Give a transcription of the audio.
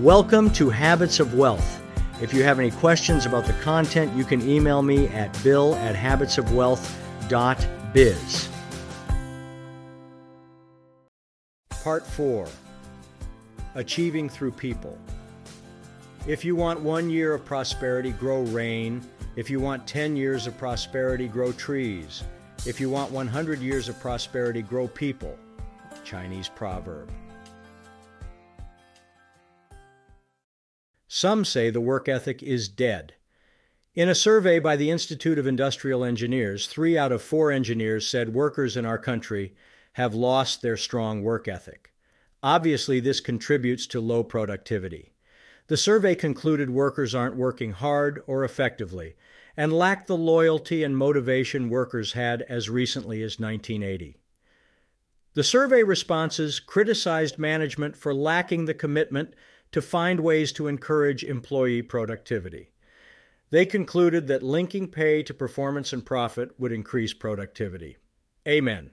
Welcome to Habits of Wealth. If you have any questions about the content, you can email me at bill at habitsofwealth.biz. Part 4 Achieving Through People. If you want one year of prosperity, grow rain. If you want 10 years of prosperity, grow trees. If you want 100 years of prosperity, grow people. Chinese proverb. Some say the work ethic is dead. In a survey by the Institute of Industrial Engineers, three out of four engineers said workers in our country have lost their strong work ethic. Obviously, this contributes to low productivity. The survey concluded workers aren't working hard or effectively and lack the loyalty and motivation workers had as recently as 1980. The survey responses criticized management for lacking the commitment to find ways to encourage employee productivity. They concluded that linking pay to performance and profit would increase productivity. Amen.